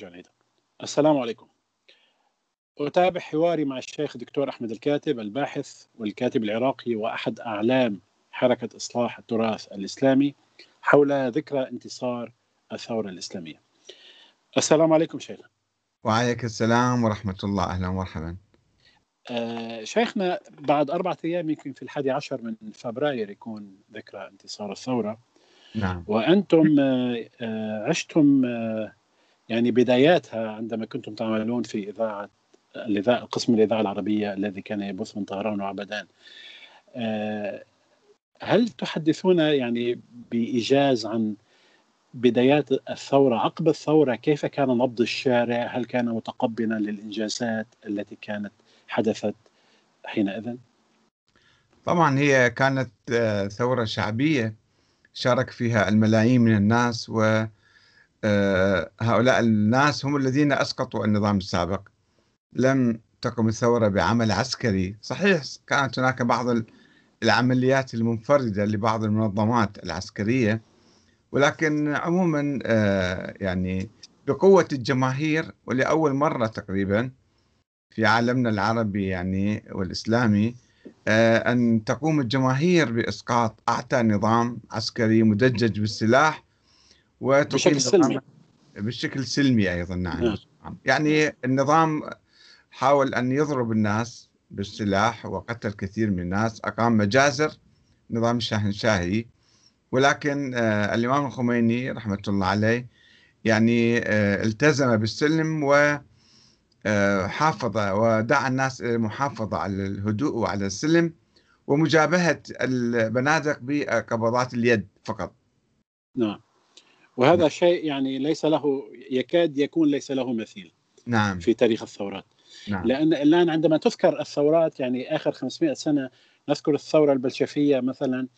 جنيدة السلام عليكم. أتابع حواري مع الشيخ الدكتور أحمد الكاتب الباحث والكاتب العراقي وأحد أعلام حركة إصلاح التراث الإسلامي حول ذكرى انتصار الثورة الإسلامية. السلام عليكم شيخ. وعليك السلام ورحمة الله. أهلا ومرحبا. آه شيخنا بعد أربعة أيام يمكن في الحادي عشر من فبراير يكون ذكرى انتصار الثورة. نعم. وأنتم آه آه عشتم آه يعني بداياتها عندما كنتم تعملون في إذاعة الإذاعة قسم الإذاعة العربية الذي كان يبث من طهران وعبدان آه، هل تحدثون يعني بإيجاز عن بدايات الثورة؟ عقب الثورة كيف كان نبض الشارع؟ هل كان متقبلا للإنجازات التي كانت حدثت حينئذ؟ طبعا هي كانت آه، ثورة شعبية شارك فيها الملايين من الناس و هؤلاء الناس هم الذين أسقطوا النظام السابق. لم تقم الثورة بعمل عسكري. صحيح كانت هناك بعض العمليات المنفردة لبعض المنظمات العسكرية ولكن عموما آه، يعني بقوة الجماهير ولأول مرة تقريبا في عالمنا العربي يعني والإسلامي آه، أن تقوم الجماهير بإسقاط اعتى نظام عسكري مدجج بالسلاح بشكل سلمي بشكل سلمي أيضا نعم. نعم يعني النظام حاول أن يضرب الناس بالسلاح وقتل كثير من الناس أقام مجازر نظام الشاهنشاهي ولكن آه الإمام الخميني رحمة الله عليه يعني آه التزم بالسلم و آه، حافظ ودعا الناس إلى المحافظة على الهدوء وعلى السلم ومجابهة البنادق بقبضات اليد فقط. نعم. وهذا نعم. شيء يعني ليس له يكاد يكون ليس له مثيل نعم في تاريخ الثورات نعم. لأن الآن عندما تذكر الثورات يعني آخر 500 سنة نذكر الثورة البلشفية مثلا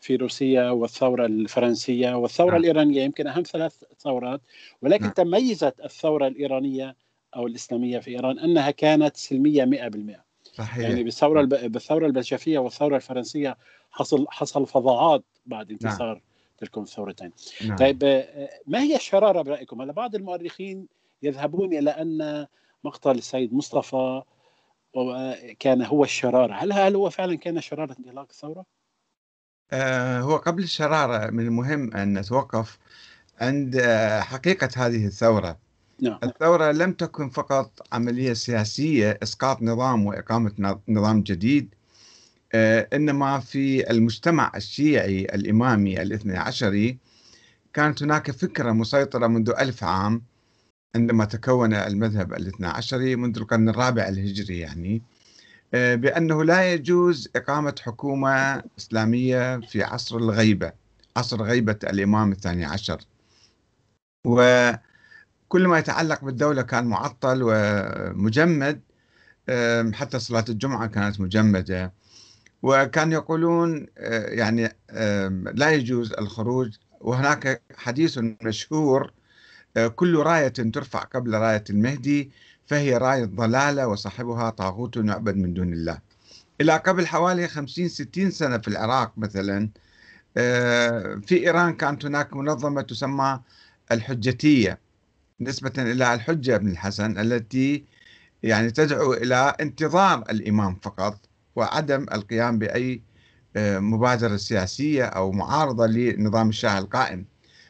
في روسيا والثورة الفرنسية والثورة نعم. الإيرانية يمكن أهم ثلاث ثورات ولكن نعم. تميزت الثورة الإيرانية أو الإسلامية في إيران أنها كانت سلمية 100% صحيح. يعني بالثورة نعم. بالثورة البلشفية والثورة الفرنسية حصل حصل فظاعات بعد انتصار نعم. تلكم الثورتين نعم. طيب آه، ما هي الشرارة برأيكم هلا بعض المؤرخين يذهبون إلى أن مقتل السيد مصطفى كان هو الشرارة هل هل هو فعلا كان شرارة انطلاق الثورة؟ آه هو قبل الشرارة من المهم أن نتوقف عند آه، حقيقة هذه الثورة نعم. الثورة لم تكن فقط عملية سياسية إسقاط نظام وإقامة نظام جديد آه، إنما في المجتمع الشيعي الإمامي الاثني عشري كانت هناك فكرة مسيطرة منذ ألف عام عندما تكون المذهب الاثنى عشري منذ القرن الرابع الهجري يعني آه، بأنه لا يجوز إقامة حكومة إسلامية في عصر الغيبة عصر غيبة الإمام الثاني عشر. وكل ما يتعلق بالدولة كان معطل ومجمد حتى صلاة الجمعة كانت مجمدة. وكانوا يقولون آه، يعني لا يجوز الخروج. وهناك حديث مشهور آه، كل راية ترفع قبل راية المهدي فهي راية ضلالة وصاحبها طاغوت يعبد من دون الله. إلى قبل حوالي 50 60 سنة في العراق مثلا آه، في إيران كانت هناك منظمة تسمى الحجتية نسبة إلى الحجة بن الحسن التي يعني تدعو إلى انتظار الإمام فقط. وعدم القيام بأي آه، مبادرة سياسية أو معارضة لنظام الشاه القائم.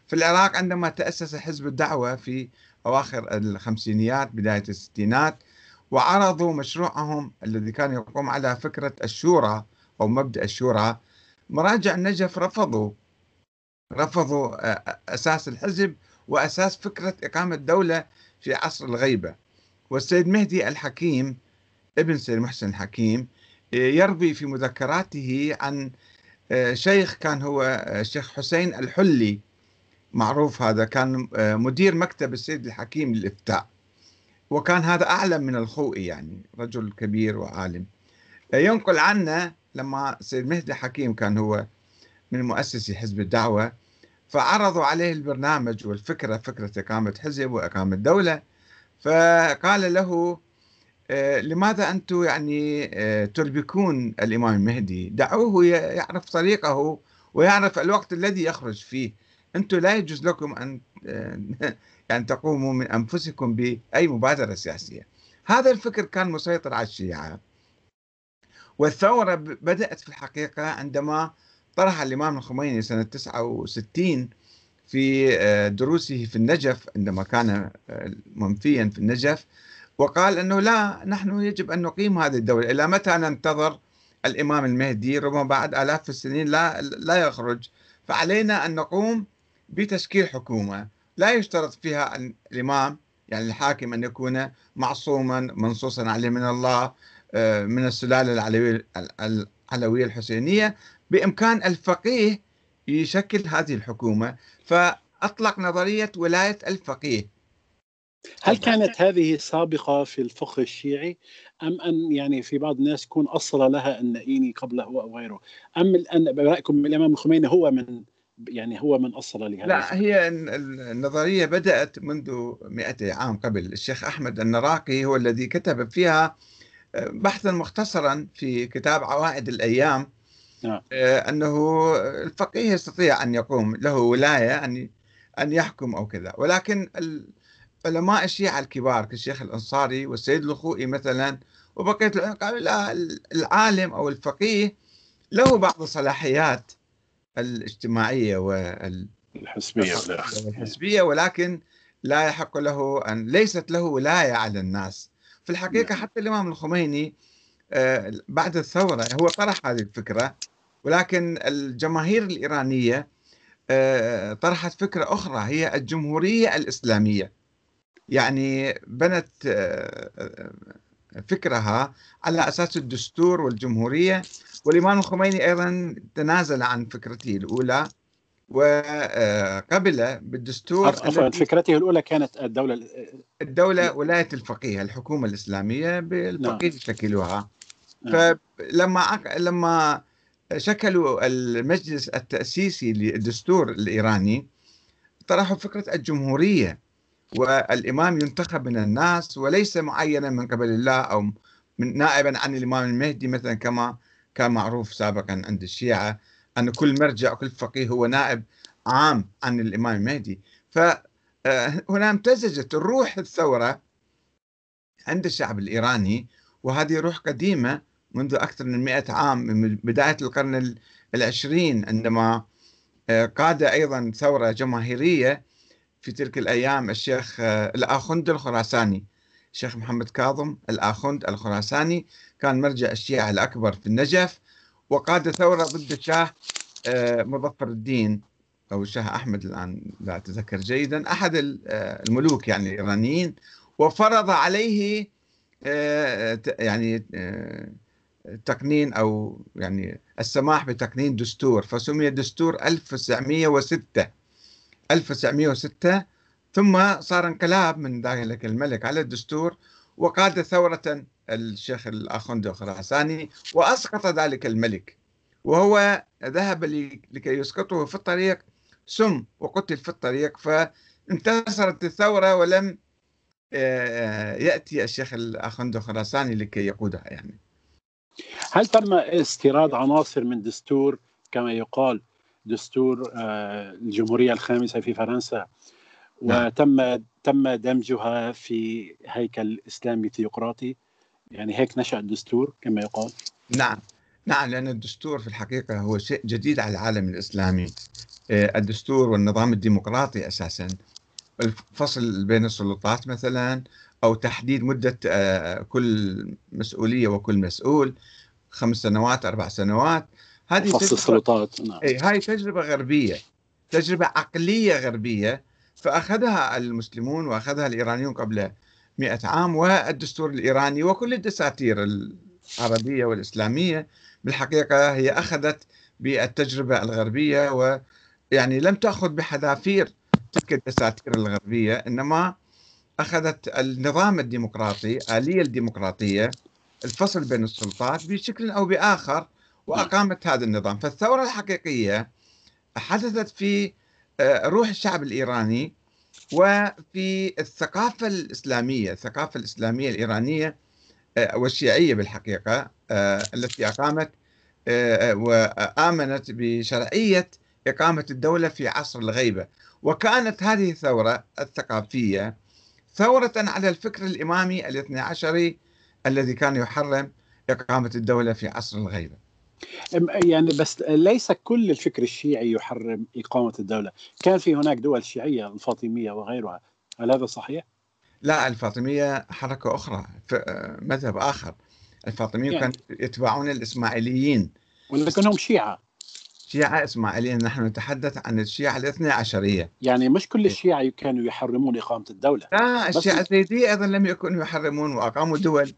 في العراق عندما تأسس حزب الدعوة في أواخر الخمسينيات بداية الستينات وعرضوا مشروعهم الذي كان يقوم على فكرة الشورى أو مبدأ الشورى مراجع النجف رفضوا رفضوا آه، أساس الحزب وأساس فكرة إقامة دولة في عصر الغيبة. والسيد مهدي الحكيم ابن سيد محسن الحكيم يروي في مذكراته عن آه، شيخ كان هو الشيخ آه، حسين الحلي. معروف هذا كان آه، مدير مكتب السيد الحكيم للإفتاء. وكان هذا أعلم من الخوئي يعني رجل كبير وعالم. ينقل عنا لما سيد مهدي حكيم كان هو من مؤسسي حزب الدعوة فعرضوا عليه البرنامج والفكرة فكرة إقامة حزب وإقامة دولة. فقال له لماذا أنتم يعني آه، تربكون الإمام المهدي دعوه يعرف طريقه ويعرف الوقت الذي يخرج فيه. أنتم لا يجوز لكم أن آه، يعني تقوموا من أنفسكم بأي مبادرة سياسية. هذا الفكر كان مسيطر على الشيعة. والثورة بدأت في الحقيقة عندما طرح الإمام الخميني سنة 69 في آه، دروسه في النجف عندما كان آه، منفيا في النجف. وقال أنه لا نحن يجب أن نقيم هذه الدولة إلى متى ننتظر الإمام المهدي؟ ربما بعد آلاف السنين لا, لا يخرج. فعلينا أن نقوم بتشكيل حكومة. لا يشترط فيها الإمام يعني الحاكم أن يكون معصوما منصوصا عليه من الله آه، من السلالة العلوية العلوية الحسينية بإمكان الفقيه يشكل هذه الحكومة. فأطلق نظرية ولاية الفقيه. هل كانت هذه سابقة في الفقه الشيعي؟ أم أن يعني في بعض الناس يكون أصل لها النائيني قبله أو غيره أم أن برأيكم الإمام الخميني هو من يعني هو من أصل لهذا لا هي النظرية بدأت منذ 200 عام قبل. الشيخ أحمد النراقي هو الذي كتب فيها آه، بحثا مختصرا في كتاب عوائد الأيام نعم. آه، أنه الفقيه يستطيع أن يقوم له ولاية أن أن يحكم أو كذا. ولكن علماء الشيعة الكبار كالشيخ الأنصاري والسيد الخوئي مثلا وبقية قالوا لا العالم أو الفقيه له بعض الصلاحيات الاجتماعية والحسبية والحسبية ولكن لا يحق له أن ليست له ولاية على الناس. في الحقيقة نعم. حتى الإمام الخميني آه، بعد الثورة هو طرح هذه الفكرة ولكن الجماهير الإيرانية آه، طرحت فكرة أخرى هي الجمهورية الإسلامية. يعني بنت آه، فكرها على أساس الدستور والجمهورية والإمام الخميني أيضا تنازل عن فكرته الأولى وقبل بالدستور عفوا فكرته الأولى كانت الدولة الدولة ولاية الفقيه الحكومة الإسلامية بالفقيه نعم. يشكلوها نعم. فلما لما شكلوا المجلس التأسيسي للدستور الإيراني طرحوا فكرة الجمهورية والإمام ينتخب من الناس وليس معينا من قبل الله أو من نائبا عن الإمام المهدي مثلا كما كان معروف سابقا عند الشيعة أن كل مرجع كل فقيه هو نائب عام عن الإمام المهدي. فهنا آه، امتزجت الروح الثورة عند الشعب الإيراني وهذه روح قديمة منذ أكثر من مئة عام من بداية القرن العشرين عندما آه، قاد أيضا ثورة جماهيرية في تلك الأيام الشيخ آه، الآخند الخراساني الشيخ محمد كاظم الآخند الخراساني كان مرجع الشيعة الأكبر في النجف وقاد ثورة ضد الشاه آه، مظفر الدين أو الشاه أحمد الآن لا أتذكر جيدا أحد الملوك يعني الإيرانيين وفرض عليه يعني تقنين أو يعني السماح بتقنين دستور فسمي دستور 1906 1906 ثم صار انقلاب من ذلك الملك على الدستور وقاد ثورة الشيخ الأخوند الخراساني وأسقط ذلك الملك. وهو ذهب لكي يسقطه في الطريق سم وقتل في الطريق فانتصرت الثورة ولم آه، يأتي الشيخ الأخوند الخراساني لكي يقودها يعني. هل تم استيراد عناصر من دستور كما يقال دستور آه، الجمهورية الخامسة في فرنسا. نعم. وتم تم دمجها في هيكل إسلامي ثيوقراطي. يعني هيك نشأ الدستور كما يقال. نعم. نعم لأن الدستور في الحقيقة هو شيء جديد على العالم الإسلامي. آه، الدستور والنظام الديمقراطي أساسا. الفصل بين السلطات مثلا أو تحديد مدة آه، كل مسؤولية وكل مسؤول خمس سنوات أربع سنوات. هذه فصل السلطات نعم. أي هاي تجربة غربية تجربة عقلية غربية. فأخذها المسلمون وأخذها الإيرانيون قبل مئة عام والدستور الإيراني وكل الدساتير العربية والإسلامية بالحقيقة هي أخذت بالتجربة الغربية ويعني لم تأخذ بحذافير تلك الدساتير الغربية إنما أخذت النظام الديمقراطي آلية الديمقراطية الفصل بين السلطات بشكل أو بآخر وأقامت هذا النظام. فالثورة الحقيقية حدثت في آه، روح الشعب الإيراني وفي الثقافة الإسلامية الثقافة الإسلامية الإيرانية آه، والشيعية بالحقيقة آه، التي أقامت وآمنت بشرعية إقامة الدولة في عصر الغيبة. وكانت هذه الثورة الثقافية ثورة على الفكر الإمامي الاثني عشري الذي كان يحرم إقامة الدولة في عصر الغيبة. يعني بس ليس كل الفكر الشيعي يحرم إقامة الدولة. كان في هناك دول شيعية الفاطمية وغيرها. هل هذا صحيح؟ لا الفاطمية حركة أخرى مذهب آخر. الفاطميين يعني. كانوا يتبعون الإسماعيليين. ولكنهم شيعة. شيعة إسماعيليين نحن نتحدث عن الشيعة الاثنى عشرية. يعني مش كل الشيعة كانوا يحرمون إقامة الدولة. لا الشيعة الزيدية أيضا لم يكونوا يحرمون وأقاموا دول.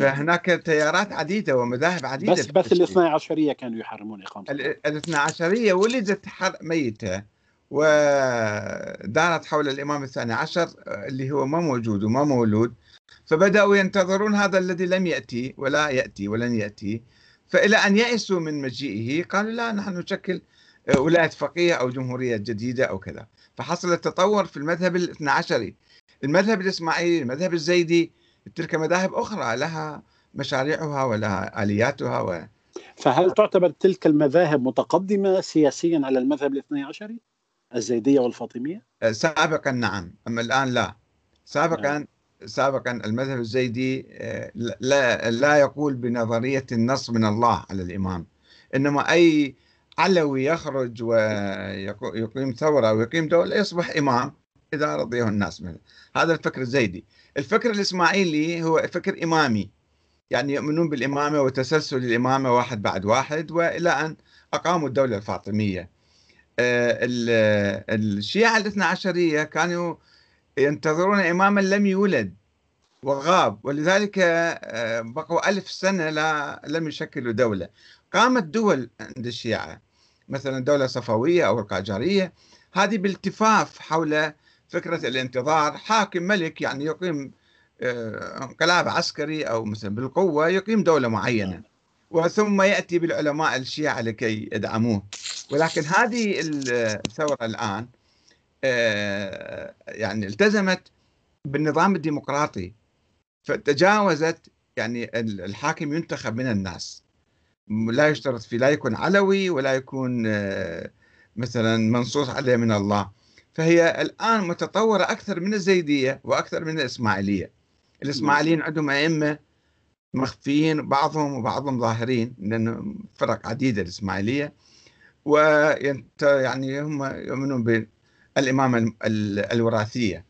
فهناك تيارات عديدة ومذاهب عديدة بس بس الاثنى عشرية كانوا يحرمون إقامة الاثنى عشرية ولدت ميتة. ودارت حول الإمام الثاني عشر اللي هو ما موجود وما مولود. فبدأوا ينتظرون هذا الذي لم يأتي ولا يأتي ولن يأتي. فإلى أن يأسوا من مجيئه قالوا لا نحن نشكل ولاية فقيه أو جمهورية جديدة أو كذا. فحصل التطور في المذهب الاثنى عشري. المذهب الإسماعيلي المذهب الزيدي تلك مذاهب أخرى لها مشاريعها ولها آلياتها و... فهل تعتبر تلك المذاهب متقدمة سياسيا على المذهب الاثني عشري الزيدية والفاطمية؟ سابقا نعم أما الآن لا. سابقا نعم. سابقا المذهب الزيدي لا, لا يقول بنظرية النص من الله على الإمام. إنما أي علوي يخرج ويقيم ثورة ويقيم دولة يصبح إمام إذا رضيه الناس منه. هذا الفكر الزيدي. الفكر الإسماعيلي هو فكر إمامي. يعني يؤمنون بالإمامة وتسلسل الإمامة واحد بعد واحد وإلى أن أقاموا الدولة الفاطمية. آه، الشيعة الإثنى عشرية كانوا ينتظرون إماما لم يولد وغاب ولذلك آه، بقوا ألف سنة لا لم يشكلوا دولة. قامت دول عند الشيعة مثلا دولة صفوية أو القاجارية. هذه بالتفاف حول فكرة الانتظار حاكم ملك يعني يقيم آه، انقلاب عسكري أو مثلا بالقوة يقيم دولة معينة. وثم يأتي بالعلماء الشيعة لكي يدعموه. ولكن هذه الثورة الآن آه، يعني التزمت بالنظام الديمقراطي. فتجاوزت يعني الحاكم ينتخب من الناس. لا يشترط فيه لا يكون علوي ولا يكون آه، مثلا منصوص عليه من الله. فهي الآن متطورة أكثر من الزيدية وأكثر من الإسماعيلية. الإسماعيليين عندهم أئمة مخفيين بعضهم وبعضهم ظاهرين لأنه فرق عديدة الإسماعيلية. ويعني هم يؤمنون بالإمامة الوراثية.